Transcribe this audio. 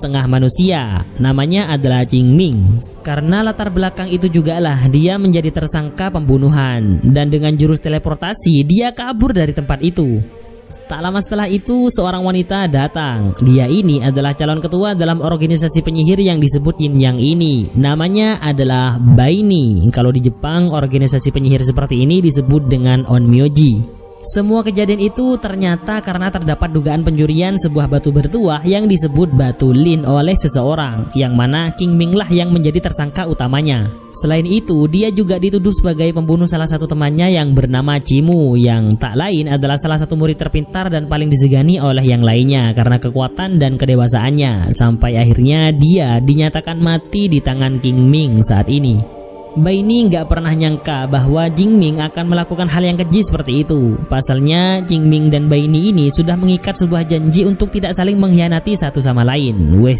setengah manusia. Namanya adalah Jingming. Karena latar belakang itu juga lah dia menjadi tersangka pembunuhan dan dengan jurus teleportasi dia kabur dari tempat itu. Tak lama setelah itu, seorang wanita datang. Dia ini adalah calon ketua dalam organisasi penyihir yang disebut Yin Yang ini. Namanya adalah Baini. Kalau di Jepang, organisasi penyihir seperti ini disebut dengan Onmyoji. Semua kejadian itu ternyata karena terdapat dugaan pencurian sebuah batu bertuah yang disebut batu lin oleh seseorang, yang mana King Ming lah yang menjadi tersangka utamanya. Selain itu, dia juga dituduh sebagai pembunuh salah satu temannya yang bernama Cimu, yang tak lain adalah salah satu murid terpintar dan paling disegani oleh yang lainnya karena kekuatan dan kedewasaannya, sampai akhirnya dia dinyatakan mati di tangan King Ming saat ini. Baini nggak pernah nyangka bahwa Jingming akan melakukan hal yang keji seperti itu. Pasalnya, Jingming dan Baini ini sudah mengikat sebuah janji untuk tidak saling mengkhianati satu sama lain. Wes